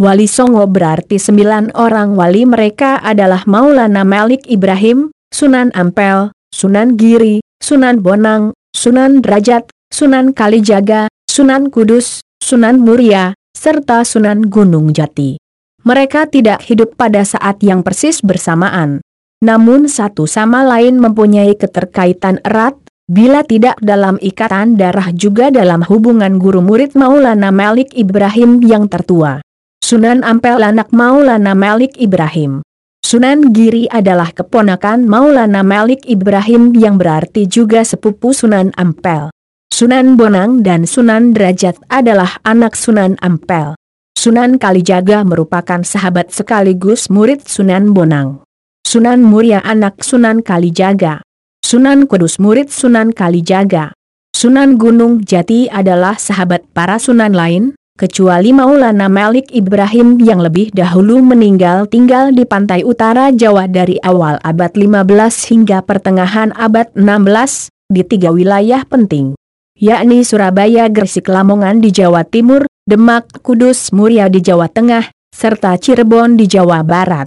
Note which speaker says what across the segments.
Speaker 1: Wali Songo berarti sembilan orang wali mereka adalah Maulana Malik Ibrahim, Sunan Ampel, Sunan Giri, Sunan Bonang, Sunan Derajat, Sunan Kalijaga, Sunan Kudus, Sunan Muria, serta Sunan Gunung Jati. Mereka tidak hidup pada saat yang persis bersamaan. Namun satu sama lain mempunyai keterkaitan erat, bila tidak dalam ikatan darah juga dalam hubungan guru murid Maulana Malik Ibrahim yang tertua. Sunan Ampel anak Maulana Malik Ibrahim. Sunan Giri adalah keponakan Maulana Malik Ibrahim yang berarti juga sepupu Sunan Ampel. Sunan Bonang dan Sunan Derajat adalah anak Sunan Ampel. Sunan Kalijaga merupakan sahabat sekaligus murid Sunan Bonang. Sunan Muria anak Sunan Kalijaga. Sunan Kudus murid Sunan Kalijaga. Sunan Gunung Jati adalah sahabat para sunan lain, kecuali Maulana Malik Ibrahim yang lebih dahulu meninggal tinggal di pantai utara Jawa dari awal abad 15 hingga pertengahan abad 16, di tiga wilayah penting, yakni Surabaya Gresik Lamongan di Jawa Timur, Demak Kudus Muria di Jawa Tengah, serta Cirebon di Jawa Barat.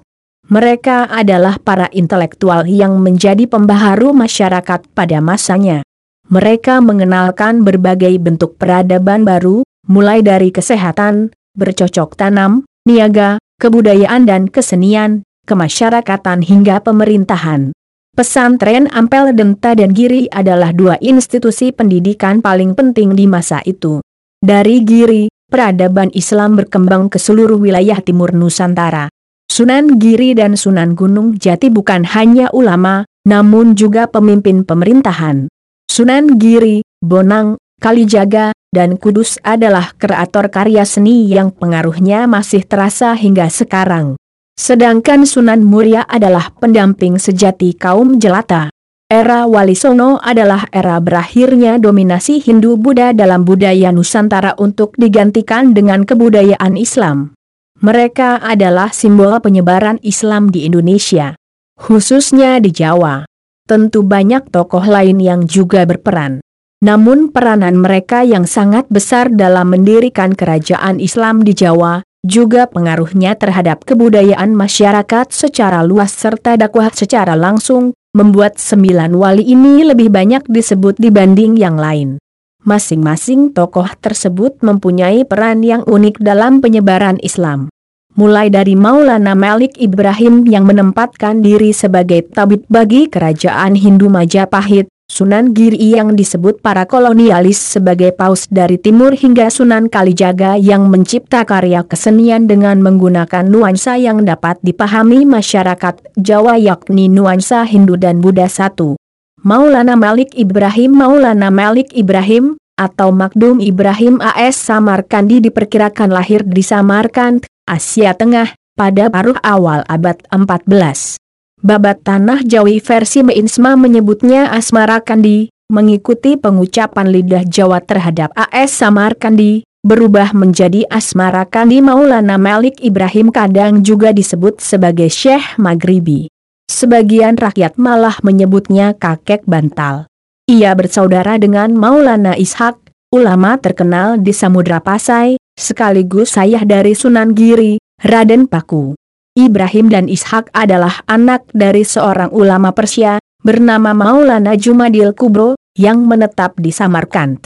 Speaker 1: Mereka adalah para intelektual yang menjadi pembaharu masyarakat pada masanya. Mereka mengenalkan berbagai bentuk peradaban baru, mulai dari kesehatan, bercocok tanam, niaga, kebudayaan dan kesenian, kemasyarakatan hingga pemerintahan. Pesantren Ampel Denta dan Giri adalah dua institusi pendidikan paling penting di masa itu. Dari Giri, peradaban Islam berkembang ke seluruh wilayah timur Nusantara. Sunan Giri dan Sunan Gunung Jati bukan hanya ulama, namun juga pemimpin pemerintahan. Sunan Giri, Bonang, Kalijaga, dan Kudus adalah kreator karya seni yang pengaruhnya masih terasa hingga sekarang. Sedangkan Sunan Muria adalah pendamping sejati kaum jelata. Era Wali Songo adalah era berakhirnya dominasi Hindu-Buddha dalam budaya Nusantara untuk digantikan dengan kebudayaan Islam. Mereka adalah simbol penyebaran Islam di Indonesia, khususnya di Jawa. Tentu banyak tokoh lain yang juga berperan. Namun peranan mereka yang sangat besar dalam mendirikan kerajaan Islam di Jawa, juga pengaruhnya terhadap kebudayaan masyarakat secara luas serta dakwah secara langsung, membuat sembilan wali ini lebih banyak disebut dibanding yang lain. Masing-masing tokoh tersebut mempunyai peran yang unik dalam penyebaran Islam. Mulai dari Maulana Malik Ibrahim yang menempatkan diri sebagai tabib bagi kerajaan Hindu Majapahit, Sunan Giri yang disebut para kolonialis sebagai paus dari timur hingga Sunan Kalijaga yang mencipta karya kesenian dengan menggunakan nuansa yang dapat dipahami masyarakat Jawa yakni nuansa Hindu dan Buddha satu. Maulana Malik Ibrahim Maulana Malik Ibrahim, atau Makdum Ibrahim AS Samarkandi diperkirakan lahir di Samarkand, Asia Tengah, pada paruh awal abad 14. Babat Tanah Jawi versi Meinsma menyebutnya Asmarakandi, mengikuti pengucapan lidah Jawa terhadap AS Samarkandi, berubah menjadi Asmarakandi Maulana Malik Ibrahim kadang juga disebut sebagai Syekh Maghribi. Sebagian rakyat malah menyebutnya kakek bantal. Ia bersaudara dengan Maulana Ishak, ulama terkenal di Samudra Pasai, sekaligus ayah dari Sunan Giri, Raden Paku. Ibrahim dan Ishak adalah anak dari seorang ulama Persia, bernama Maulana Jumadil Kubro, yang menetap di Samarkand.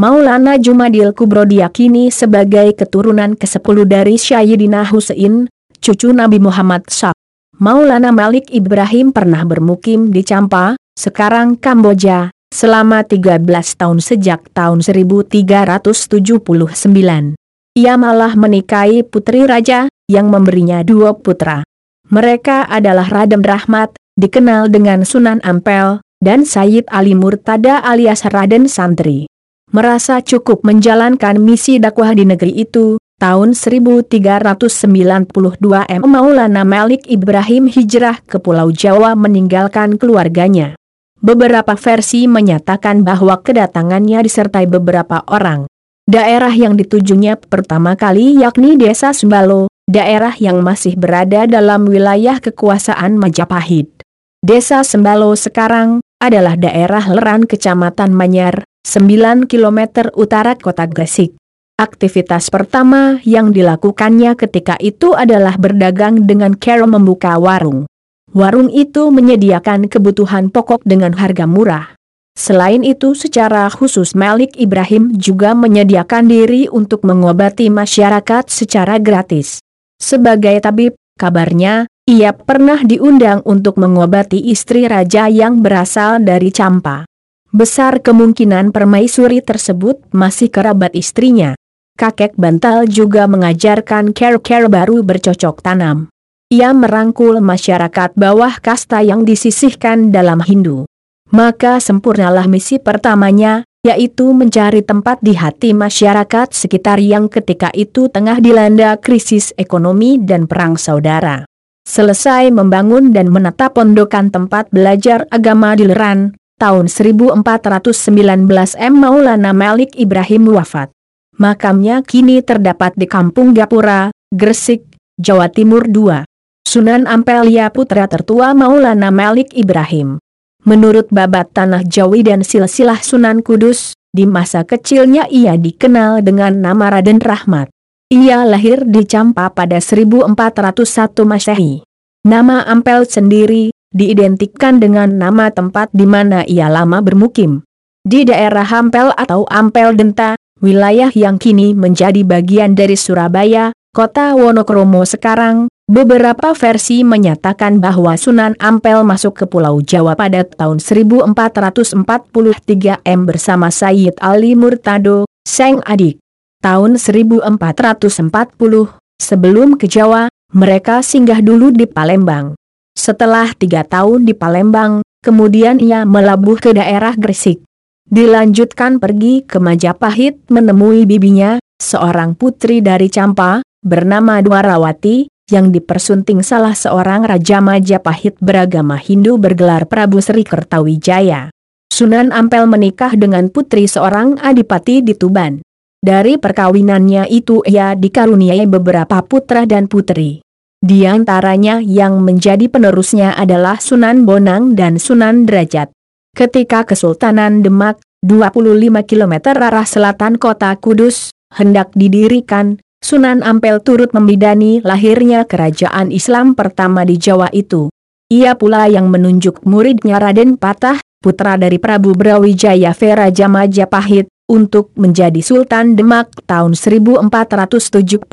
Speaker 1: Maulana Jumadil Kubro diyakini sebagai keturunan ke-10 dari Syayidina Husein, cucu Nabi Muhammad SAW. Maulana Malik Ibrahim pernah bermukim di Champa, sekarang Kamboja, selama 13 tahun sejak tahun 1379. Ia malah menikahi putri raja, yang memberinya dua putra. Mereka adalah Radem Rahmat, dikenal dengan Sunan Ampel, dan Sayyid Ali Murtada alias Raden Santri. Merasa cukup menjalankan misi dakwah di negeri itu, tahun 1392 M. Maulana Malik Ibrahim hijrah ke Pulau Jawa meninggalkan keluarganya. Beberapa versi menyatakan bahwa kedatangannya disertai beberapa orang. Daerah yang ditujunya pertama kali yakni Desa Sumbalo, daerah yang masih berada dalam wilayah kekuasaan Majapahit. Desa Sembalo sekarang adalah daerah Leran Kecamatan Manyar, 9 km utara kota Gresik. Aktivitas pertama yang dilakukannya ketika itu adalah berdagang dengan cara membuka warung. Warung itu menyediakan kebutuhan pokok dengan harga murah. Selain itu secara khusus Malik Ibrahim juga menyediakan diri untuk mengobati masyarakat secara gratis. Sebagai tabib, kabarnya, ia pernah diundang untuk mengobati istri raja yang berasal dari Campa. Besar kemungkinan permaisuri tersebut masih kerabat istrinya kakek bantal juga mengajarkan care-care baru bercocok tanam. Ia merangkul masyarakat bawah kasta yang disisihkan dalam Hindu. Maka sempurnalah misi pertamanya, yaitu mencari tempat di hati masyarakat sekitar yang ketika itu tengah dilanda krisis ekonomi dan perang saudara. Selesai membangun dan menata pondokan tempat belajar agama di Leran, tahun 1419 M. Maulana Malik Ibrahim wafat. Makamnya kini terdapat di Kampung Gapura, Gresik, Jawa Timur II. Sunan Ampelia putra tertua Maulana Malik Ibrahim. Menurut babat Tanah Jawi dan silsilah Sunan Kudus, di masa kecilnya ia dikenal dengan nama Raden Rahmat. Ia lahir di Campa pada 1401 Masehi. Nama Ampel sendiri diidentikan dengan nama tempat di mana ia lama bermukim. Di daerah Ampel atau Ampel Denta, wilayah yang kini menjadi bagian dari Surabaya, kota Wonokromo sekarang, beberapa versi menyatakan bahwa Sunan Ampel masuk ke Pulau Jawa pada tahun 1443 M bersama Sayyid Ali Murtado, Seng Adik. Tahun 1440, sebelum ke Jawa, mereka singgah dulu di Palembang. Setelah tiga tahun di Palembang, kemudian ia melabuh ke daerah Gresik. Dilanjutkan pergi ke Majapahit menemui bibinya, seorang putri dari Campa, bernama Dwarawati, yang dipersunting salah seorang Raja Majapahit beragama Hindu bergelar Prabu Sri Kertawijaya. Sunan Ampel menikah dengan putri seorang adipati di Tuban. Dari perkawinannya itu ia dikaruniai beberapa putra dan putri. Di antaranya yang menjadi penerusnya adalah Sunan Bonang dan Sunan Derajat. Ketika Kesultanan Demak, 25 km arah selatan kota Kudus, hendak didirikan, Sunan Ampel turut membidani lahirnya kerajaan Islam pertama di Jawa itu. Ia pula yang menunjuk muridnya Raden Patah, putra dari Prabu Brawijaya Veraja Majapahit, untuk menjadi Sultan Demak tahun 1475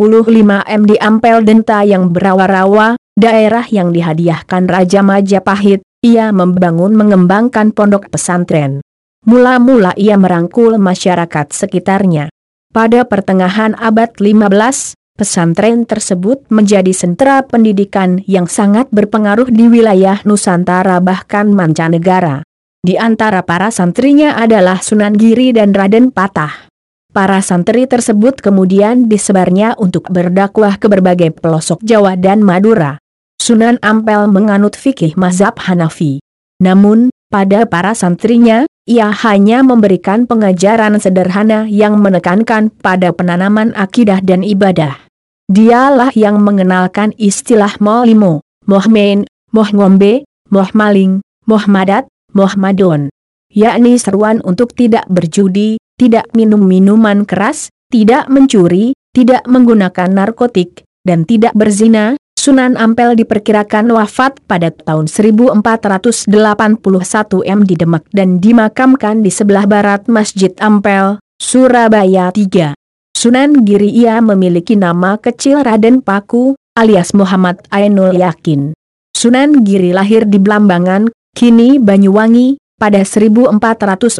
Speaker 1: M di Ampel Denta yang berawa-rawa, daerah yang dihadiahkan Raja Majapahit, ia membangun mengembangkan pondok pesantren. Mula-mula ia merangkul masyarakat sekitarnya. Pada pertengahan abad 15, pesantren tersebut menjadi sentra pendidikan yang sangat berpengaruh di wilayah Nusantara bahkan mancanegara. Di antara para santrinya adalah Sunan Giri dan Raden Patah. Para santri tersebut kemudian disebarnya untuk berdakwah ke berbagai pelosok Jawa dan Madura. Sunan Ampel menganut fikih mazhab Hanafi. Namun, pada para santrinya, ia hanya memberikan pengajaran sederhana yang menekankan pada penanaman akidah dan ibadah. Dialah yang mengenalkan istilah molimo, mohmain, mohngombe, mohmaling, mohmadat, mohmadon. Yakni seruan untuk tidak berjudi, tidak minum minuman keras, tidak mencuri, tidak menggunakan narkotik, dan tidak berzina, Sunan Ampel diperkirakan wafat pada tahun 1481 M di Demak dan dimakamkan di sebelah barat Masjid Ampel, Surabaya 3. Sunan Giri ia memiliki nama kecil Raden Paku, alias Muhammad Ainul Yakin. Sunan Giri lahir di Blambangan, kini Banyuwangi, pada 1442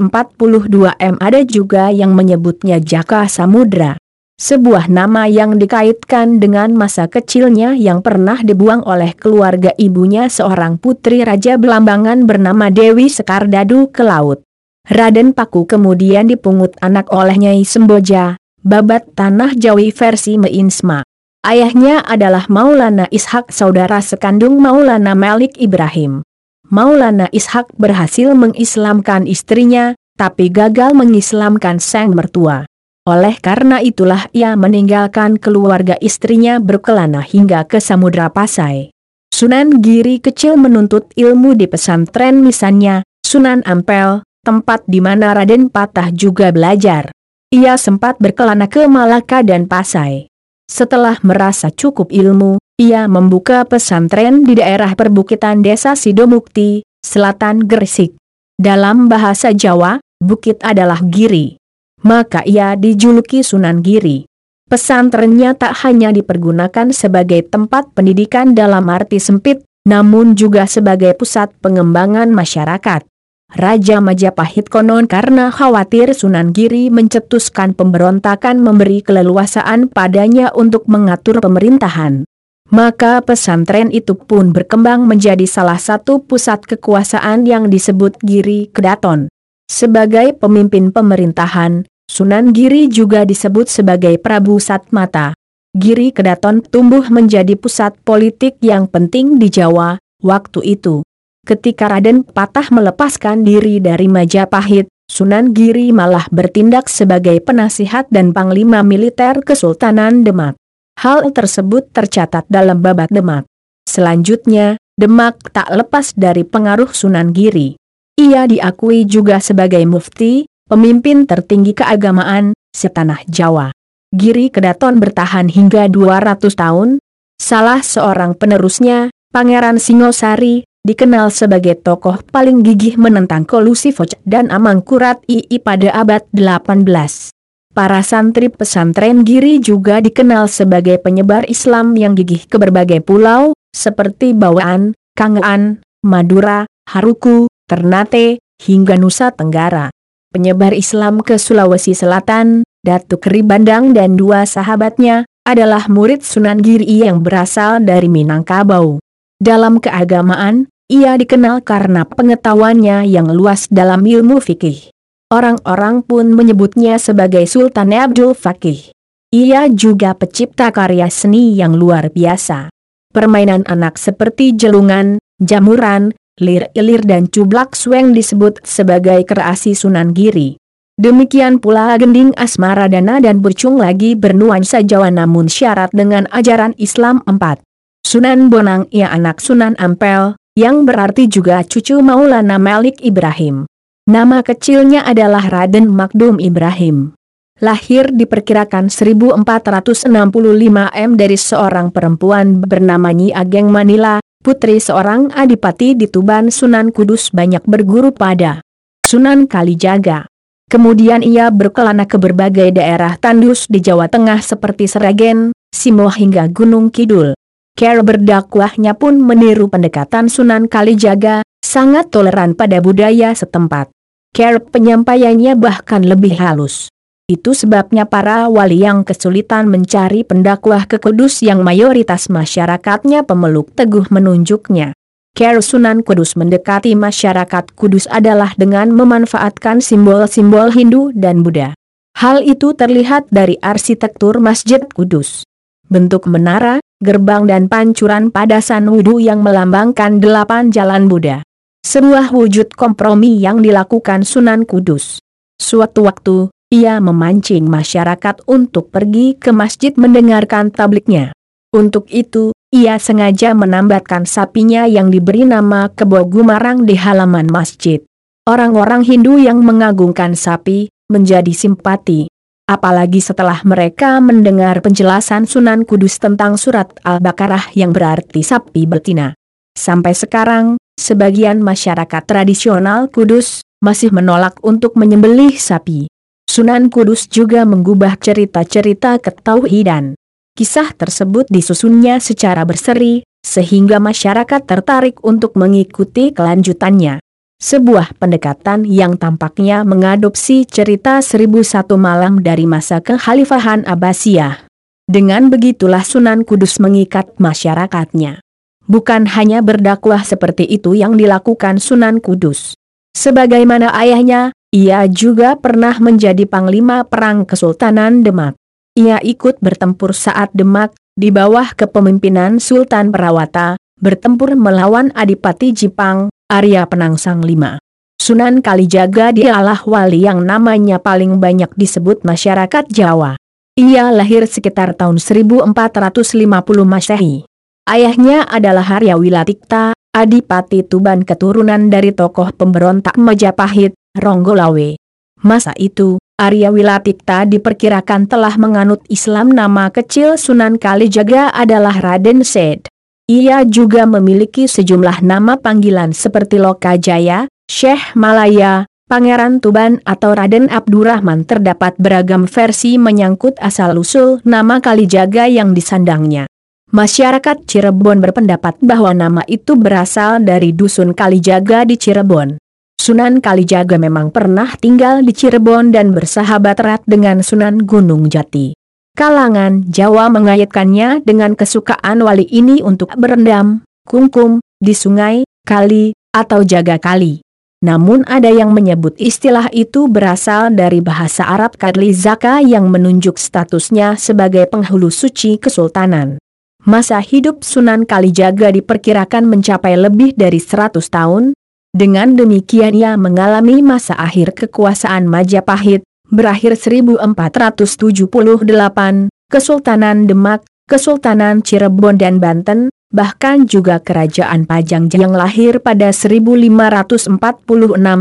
Speaker 1: M ada juga yang menyebutnya Jaka Samudra sebuah nama yang dikaitkan dengan masa kecilnya yang pernah dibuang oleh keluarga ibunya seorang putri Raja Belambangan bernama Dewi Sekardadu ke laut. Raden Paku kemudian dipungut anak oleh Nyai Semboja, babat Tanah Jawi versi Meinsma. Ayahnya adalah Maulana Ishak saudara sekandung Maulana Malik Ibrahim. Maulana Ishak berhasil mengislamkan istrinya, tapi gagal mengislamkan sang mertua. Oleh karena itulah ia meninggalkan keluarga istrinya berkelana hingga ke Samudra Pasai. Sunan Giri kecil menuntut ilmu di pesantren misalnya, Sunan Ampel, tempat di mana Raden Patah juga belajar. ia sempat berkelana ke Malaka dan Pasai. Setelah merasa cukup ilmu, ia membuka pesantren di daerah perbukitan desa Sidomukti, selatan Gresik. Dalam bahasa Jawa, bukit adalah giri. Maka ia dijuluki Sunan Giri. Pesantrennya tak hanya dipergunakan sebagai tempat pendidikan dalam arti sempit, namun juga sebagai pusat pengembangan masyarakat. Raja Majapahit konon karena khawatir Sunan Giri mencetuskan pemberontakan memberi keleluasaan padanya untuk mengatur pemerintahan. Maka pesantren itu pun berkembang menjadi salah satu pusat kekuasaan yang disebut Giri Kedaton. Sebagai pemimpin pemerintahan, Sunan Giri juga disebut sebagai Prabu Satmata. Giri Kedaton tumbuh menjadi pusat politik yang penting di Jawa, waktu itu. Ketika Raden patah melepaskan diri dari Majapahit, Sunan Giri malah bertindak sebagai penasihat dan panglima militer Kesultanan Demak. Hal tersebut tercatat dalam babat Demak. Selanjutnya, Demak tak lepas dari pengaruh Sunan Giri. Ia diakui juga sebagai mufti, pemimpin tertinggi keagamaan, setanah Jawa. Giri Kedaton bertahan hingga 200 tahun. Salah seorang penerusnya, Pangeran Singosari, dikenal sebagai tokoh paling gigih menentang kolusi Foch dan Amangkurat II pada abad 18. Para santri pesantren Giri juga dikenal sebagai penyebar Islam yang gigih ke berbagai pulau, seperti Bawaan, Kangean, Madura, Haruku, Ternate, hingga Nusa Tenggara. Penyebar Islam ke Sulawesi Selatan, Datuk Ribandang dan dua sahabatnya, adalah murid Sunan Giri yang berasal dari Minangkabau. Dalam keagamaan, ia dikenal karena pengetahuannya yang luas dalam ilmu fikih. Orang-orang pun menyebutnya sebagai Sultan Abdul Fakih. Ia juga pencipta karya seni yang luar biasa. Permainan anak seperti jelungan, jamuran, lir-ilir dan cublak sweng disebut sebagai kreasi Sunan Giri. Demikian pula gending asmara dana dan burcung lagi bernuansa Jawa namun syarat dengan ajaran Islam 4. Sunan Bonang ia anak Sunan Ampel, yang berarti juga cucu Maulana Malik Ibrahim. Nama kecilnya adalah Raden Makdum Ibrahim. Lahir diperkirakan 1465 M dari seorang perempuan bernama Nyi Ageng Manila, putri seorang adipati di Tuban Sunan Kudus banyak berguru pada Sunan Kalijaga. Kemudian ia berkelana ke berbagai daerah tandus di Jawa Tengah seperti Seragen, Simo hingga Gunung Kidul. Care berdakwahnya pun meniru pendekatan Sunan Kalijaga, sangat toleran pada budaya setempat. Care penyampaiannya bahkan lebih halus. Itu sebabnya para wali yang kesulitan mencari pendakwah ke Kudus yang mayoritas masyarakatnya pemeluk teguh menunjuknya. Care Sunan Kudus mendekati masyarakat Kudus adalah dengan memanfaatkan simbol-simbol Hindu dan Buddha. Hal itu terlihat dari arsitektur Masjid Kudus. Bentuk menara, gerbang dan pancuran padasan wudhu yang melambangkan delapan jalan Buddha. Sebuah wujud kompromi yang dilakukan Sunan Kudus. Suatu waktu, ia memancing masyarakat untuk pergi ke masjid mendengarkan tabliknya. Untuk itu, ia sengaja menambatkan sapinya yang diberi nama Kebo Gumarang di halaman masjid. Orang-orang Hindu yang mengagungkan sapi, menjadi simpati apalagi setelah mereka mendengar penjelasan Sunan Kudus tentang surat Al-Baqarah yang berarti sapi betina. Sampai sekarang, sebagian masyarakat tradisional Kudus masih menolak untuk menyembelih sapi. Sunan Kudus juga menggubah cerita-cerita ketauhidan. Kisah tersebut disusunnya secara berseri, sehingga masyarakat tertarik untuk mengikuti kelanjutannya sebuah pendekatan yang tampaknya mengadopsi cerita seribu satu malam dari masa kekhalifahan Abbasiyah. Dengan begitulah Sunan Kudus mengikat masyarakatnya. Bukan hanya berdakwah seperti itu yang dilakukan Sunan Kudus. Sebagaimana ayahnya, ia juga pernah menjadi panglima perang Kesultanan Demak. Ia ikut bertempur saat Demak, di bawah kepemimpinan Sultan Perawata, bertempur melawan Adipati Jipang, Arya Penangsang V. Sunan Kalijaga dialah wali yang namanya paling banyak disebut masyarakat Jawa. Ia lahir sekitar tahun 1450 Masehi. Ayahnya adalah Harya Wilatikta, Adipati Tuban keturunan dari tokoh pemberontak Majapahit, Ronggolawe. Masa itu, Arya Wilatikta diperkirakan telah menganut Islam nama kecil Sunan Kalijaga adalah Raden Sed. Ia juga memiliki sejumlah nama panggilan seperti Lokajaya, Syekh Malaya, Pangeran Tuban atau Raden Abdurrahman terdapat beragam versi menyangkut asal-usul nama Kalijaga yang disandangnya. Masyarakat Cirebon berpendapat bahwa nama itu berasal dari Dusun Kalijaga di Cirebon. Sunan Kalijaga memang pernah tinggal di Cirebon dan bersahabat erat dengan Sunan Gunung Jati. Kalangan Jawa mengaitkannya dengan kesukaan wali ini untuk berendam, kungkum, di sungai, kali, atau jaga kali. Namun ada yang menyebut istilah itu berasal dari bahasa Arab Kadli Zaka yang menunjuk statusnya sebagai penghulu suci kesultanan. Masa hidup Sunan Kalijaga diperkirakan mencapai lebih dari 100 tahun, dengan demikian ia mengalami masa akhir kekuasaan Majapahit, berakhir 1478, Kesultanan Demak, Kesultanan Cirebon dan Banten, bahkan juga Kerajaan Pajang yang lahir pada 1546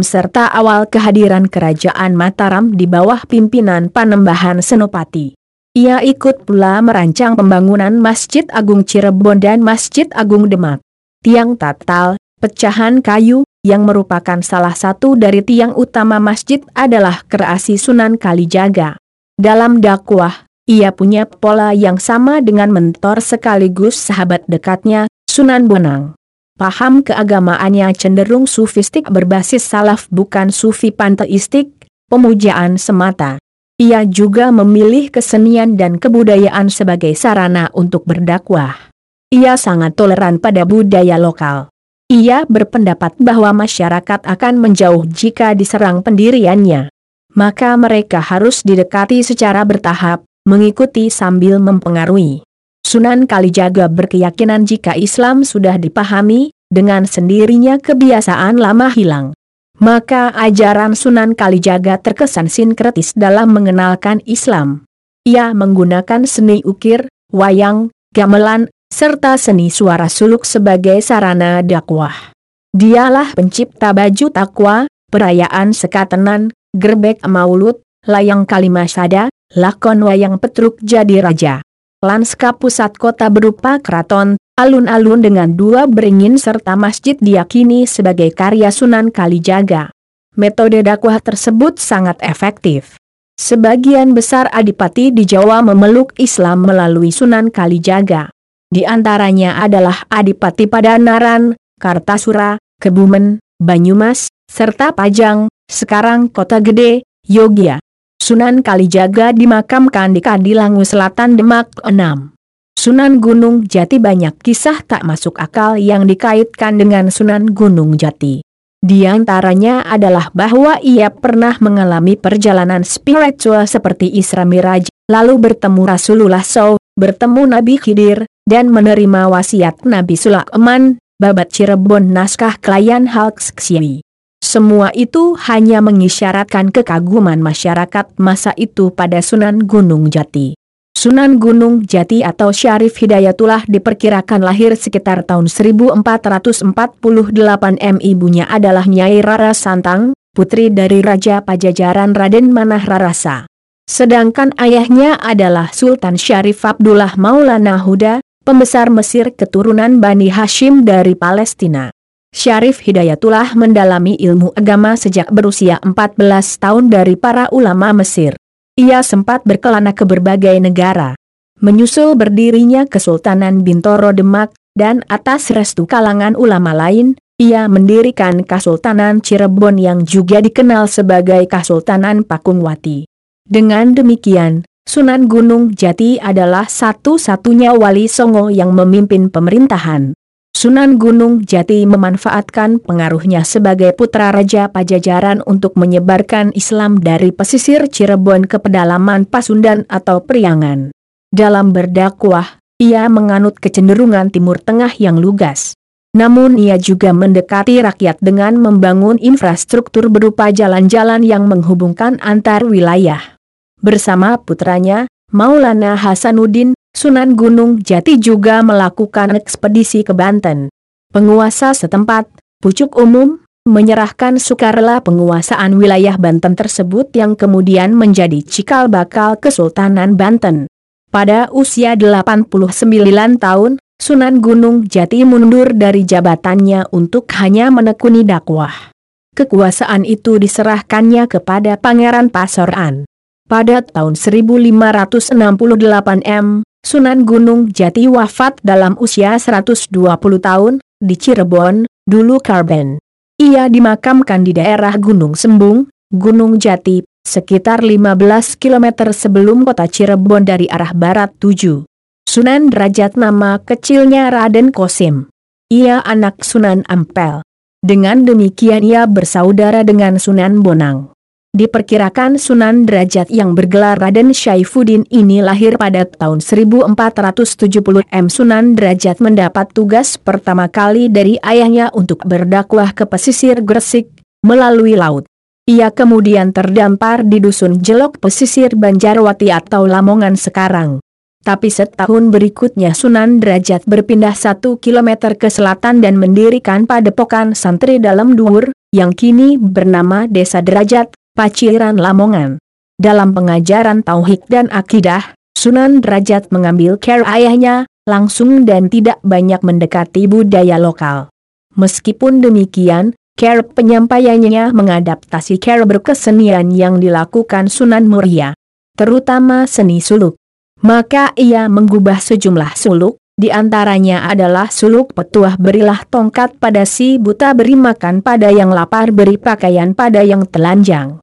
Speaker 1: serta awal kehadiran Kerajaan Mataram di bawah pimpinan Panembahan Senopati. Ia ikut pula merancang pembangunan Masjid Agung Cirebon dan Masjid Agung Demak. Tiang tatal, pecahan kayu, yang merupakan salah satu dari tiang utama masjid adalah kreasi Sunan Kalijaga. Dalam dakwah, ia punya pola yang sama dengan mentor sekaligus sahabat dekatnya, Sunan Bonang. Paham keagamaannya cenderung sufistik berbasis salaf bukan sufi panteistik, pemujaan semata. Ia juga memilih kesenian dan kebudayaan sebagai sarana untuk berdakwah. Ia sangat toleran pada budaya lokal. Ia berpendapat bahwa masyarakat akan menjauh jika diserang pendiriannya. Maka mereka harus didekati secara bertahap, mengikuti sambil mempengaruhi. Sunan Kalijaga berkeyakinan jika Islam sudah dipahami, dengan sendirinya kebiasaan lama hilang. Maka ajaran Sunan Kalijaga terkesan sinkretis dalam mengenalkan Islam. Ia menggunakan seni ukir, wayang, gamelan, serta seni suara suluk sebagai sarana dakwah. Dialah pencipta baju takwa, perayaan sekatenan, gerbek maulud, layang kalimasada, lakon wayang petruk jadi raja. Lanskap pusat kota berupa keraton, alun-alun dengan dua beringin serta masjid diyakini sebagai karya Sunan Kalijaga. Metode dakwah tersebut sangat efektif. Sebagian besar adipati di Jawa memeluk Islam melalui Sunan Kalijaga. Di antaranya adalah Adipati Padanaran, Kartasura, Kebumen, Banyumas, serta Pajang, sekarang Kota Gede, Yogya. Sunan Kalijaga dimakamkan di Kadilangu Selatan Demak 6. Sunan Gunung Jati banyak kisah tak masuk akal yang dikaitkan dengan Sunan Gunung Jati. Di antaranya adalah bahwa ia pernah mengalami perjalanan spiritual seperti Isra Miraj, lalu bertemu Rasulullah SAW, bertemu Nabi Khidir, dan menerima wasiat Nabi Sulaiman, babat Cirebon naskah klien Halksksiwi. Semua itu hanya mengisyaratkan kekaguman masyarakat masa itu pada Sunan Gunung Jati. Sunan Gunung Jati atau Syarif Hidayatullah diperkirakan lahir sekitar tahun 1448 m. Ibunya adalah Nyai Rara Santang, putri dari Raja Pajajaran Raden Manah Rarasa. Sedangkan ayahnya adalah Sultan Syarif Abdullah Maulana Huda, pembesar Mesir keturunan Bani Hashim dari Palestina. Syarif Hidayatullah mendalami ilmu agama sejak berusia 14 tahun dari para ulama Mesir. Ia sempat berkelana ke berbagai negara. Menyusul berdirinya Kesultanan Bintoro Demak, dan atas restu kalangan ulama lain, ia mendirikan Kesultanan Cirebon yang juga dikenal sebagai Kesultanan Pakungwati. Dengan demikian, Sunan Gunung Jati adalah satu-satunya wali songo yang memimpin pemerintahan. Sunan Gunung Jati memanfaatkan pengaruhnya sebagai putra Raja Pajajaran untuk menyebarkan Islam dari pesisir Cirebon ke pedalaman Pasundan atau Priangan. Dalam berdakwah, ia menganut kecenderungan Timur Tengah yang lugas. Namun ia juga mendekati rakyat dengan membangun infrastruktur berupa jalan-jalan yang menghubungkan antar wilayah bersama putranya, Maulana Hasanuddin, Sunan Gunung Jati juga melakukan ekspedisi ke Banten. Penguasa setempat, pucuk umum, menyerahkan sukarela penguasaan wilayah Banten tersebut yang kemudian menjadi cikal bakal Kesultanan Banten. Pada usia 89 tahun, Sunan Gunung Jati mundur dari jabatannya untuk hanya menekuni dakwah. Kekuasaan itu diserahkannya kepada Pangeran Pasoran. Pada tahun 1568 M, Sunan Gunung Jati wafat dalam usia 120 tahun, di Cirebon, dulu Karben. Ia dimakamkan di daerah Gunung Sembung, Gunung Jati, sekitar 15 km sebelum kota Cirebon dari arah barat 7. Sunan Derajat nama kecilnya Raden Kosim. Ia anak Sunan Ampel. Dengan demikian ia bersaudara dengan Sunan Bonang. Diperkirakan Sunan Derajat yang bergelar Raden Syaifuddin ini lahir pada tahun 1470 M. Sunan Derajat mendapat tugas pertama kali dari ayahnya untuk berdakwah ke pesisir Gresik, melalui laut. Ia kemudian terdampar di dusun Jelok pesisir Banjarwati atau Lamongan sekarang. Tapi setahun berikutnya Sunan Derajat berpindah satu kilometer ke selatan dan mendirikan padepokan santri dalam Duur, yang kini bernama Desa Derajat, Paciran Lamongan. Dalam pengajaran Tauhid dan Akidah, Sunan Derajat mengambil care ayahnya, langsung dan tidak banyak mendekati budaya lokal. Meskipun demikian, care penyampaiannya mengadaptasi care berkesenian yang dilakukan Sunan Muria. Terutama seni suluk. Maka ia menggubah sejumlah suluk, di antaranya adalah suluk petuah berilah tongkat pada si buta beri makan pada yang lapar beri pakaian pada yang telanjang.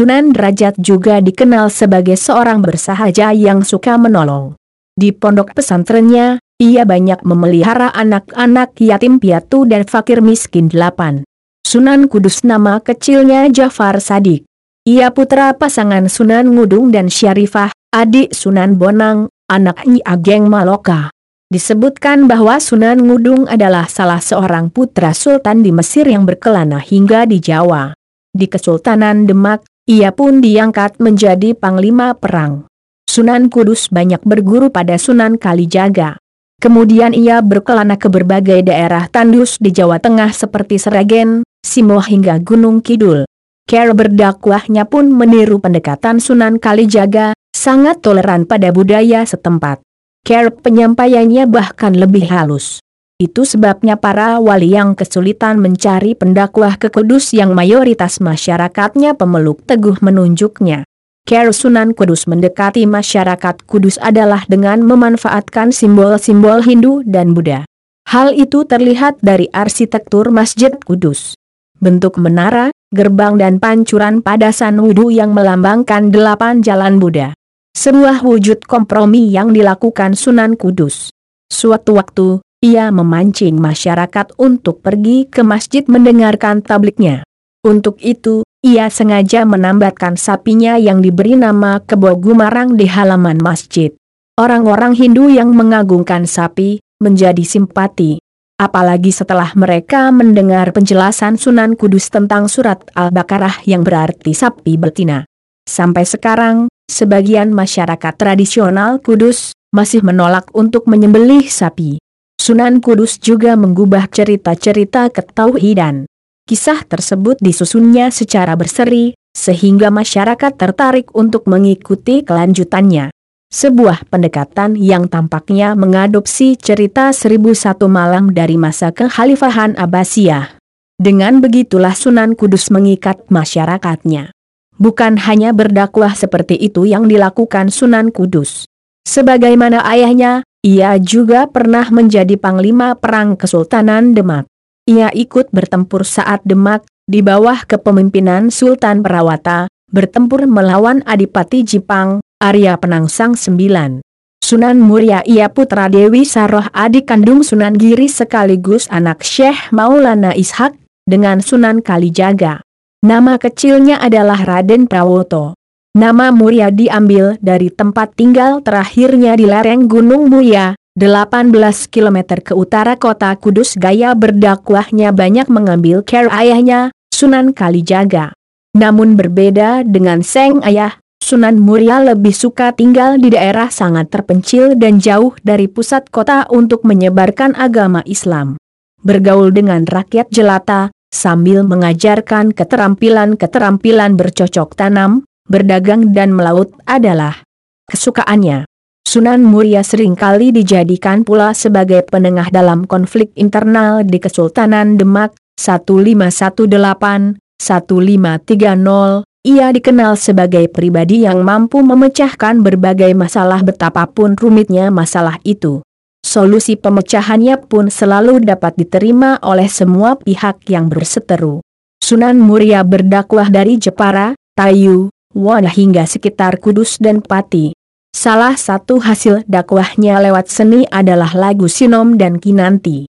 Speaker 1: Sunan Derajat juga dikenal sebagai seorang bersahaja yang suka menolong. Di pondok pesantrennya, ia banyak memelihara anak-anak yatim piatu dan fakir miskin delapan. Sunan Kudus nama kecilnya Jafar Sadik. Ia putra pasangan Sunan Ngudung dan Syarifah, adik Sunan Bonang, anak Nyi Ageng Maloka. Disebutkan bahwa Sunan Ngudung adalah salah seorang putra sultan di Mesir yang berkelana hingga di Jawa. Di Kesultanan Demak, ia pun diangkat menjadi panglima perang. Sunan Kudus banyak berguru pada Sunan Kalijaga. Kemudian ia berkelana ke berbagai daerah tandus di Jawa Tengah seperti Seragen, Simo hingga Gunung Kidul. Care berdakwahnya pun meniru pendekatan Sunan Kalijaga, sangat toleran pada budaya setempat. Care penyampaiannya bahkan lebih halus. Itu sebabnya para wali yang kesulitan mencari pendakwah ke Kudus yang mayoritas masyarakatnya pemeluk teguh menunjuknya. Care Sunan Kudus mendekati masyarakat Kudus adalah dengan memanfaatkan simbol-simbol Hindu dan Buddha. Hal itu terlihat dari arsitektur Masjid Kudus. Bentuk menara, gerbang dan pancuran padasan wudhu yang melambangkan delapan jalan Buddha. Sebuah wujud kompromi yang dilakukan Sunan Kudus. Suatu waktu, ia memancing masyarakat untuk pergi ke masjid mendengarkan tabliknya. Untuk itu, ia sengaja menambatkan sapinya yang diberi nama Kebo Gumarang di halaman masjid. Orang-orang Hindu yang mengagungkan sapi, menjadi simpati. Apalagi setelah mereka mendengar penjelasan Sunan Kudus tentang surat Al-Baqarah yang berarti sapi betina. Sampai sekarang, sebagian masyarakat tradisional Kudus masih menolak untuk menyembelih sapi. Sunan Kudus juga menggubah cerita-cerita ketauhidan. Kisah tersebut disusunnya secara berseri, sehingga masyarakat tertarik untuk mengikuti kelanjutannya. Sebuah pendekatan yang tampaknya mengadopsi cerita seribu satu malam dari masa kekhalifahan Abbasiyah. Dengan begitulah Sunan Kudus mengikat masyarakatnya. Bukan hanya berdakwah seperti itu yang dilakukan Sunan Kudus. Sebagaimana ayahnya, ia juga pernah menjadi panglima perang Kesultanan Demak. Ia ikut bertempur saat Demak, di bawah kepemimpinan Sultan Perawata, bertempur melawan Adipati Jipang, Arya Penangsang IX. Sunan Muria ia putra Dewi Saroh adik kandung Sunan Giri sekaligus anak Syekh Maulana Ishak, dengan Sunan Kalijaga. Nama kecilnya adalah Raden Prawoto. Nama Muria diambil dari tempat tinggal terakhirnya di lereng Gunung Muya, 18 km ke utara kota Kudus gaya berdakwahnya banyak mengambil care ayahnya, Sunan Kalijaga. Namun berbeda dengan Seng Ayah, Sunan Muria lebih suka tinggal di daerah sangat terpencil dan jauh dari pusat kota untuk menyebarkan agama Islam. Bergaul dengan rakyat jelata, sambil mengajarkan keterampilan-keterampilan bercocok tanam, berdagang dan melaut adalah kesukaannya. Sunan Muria sering kali dijadikan pula sebagai penengah dalam konflik internal di Kesultanan Demak, 1518, 1530, ia dikenal sebagai pribadi yang mampu memecahkan berbagai masalah betapapun rumitnya masalah itu. Solusi pemecahannya pun selalu dapat diterima oleh semua pihak yang berseteru. Sunan Muria berdakwah dari Jepara, Tayu, Wadah hingga sekitar Kudus dan Pati. Salah satu hasil dakwahnya lewat seni adalah lagu Sinom dan Kinanti.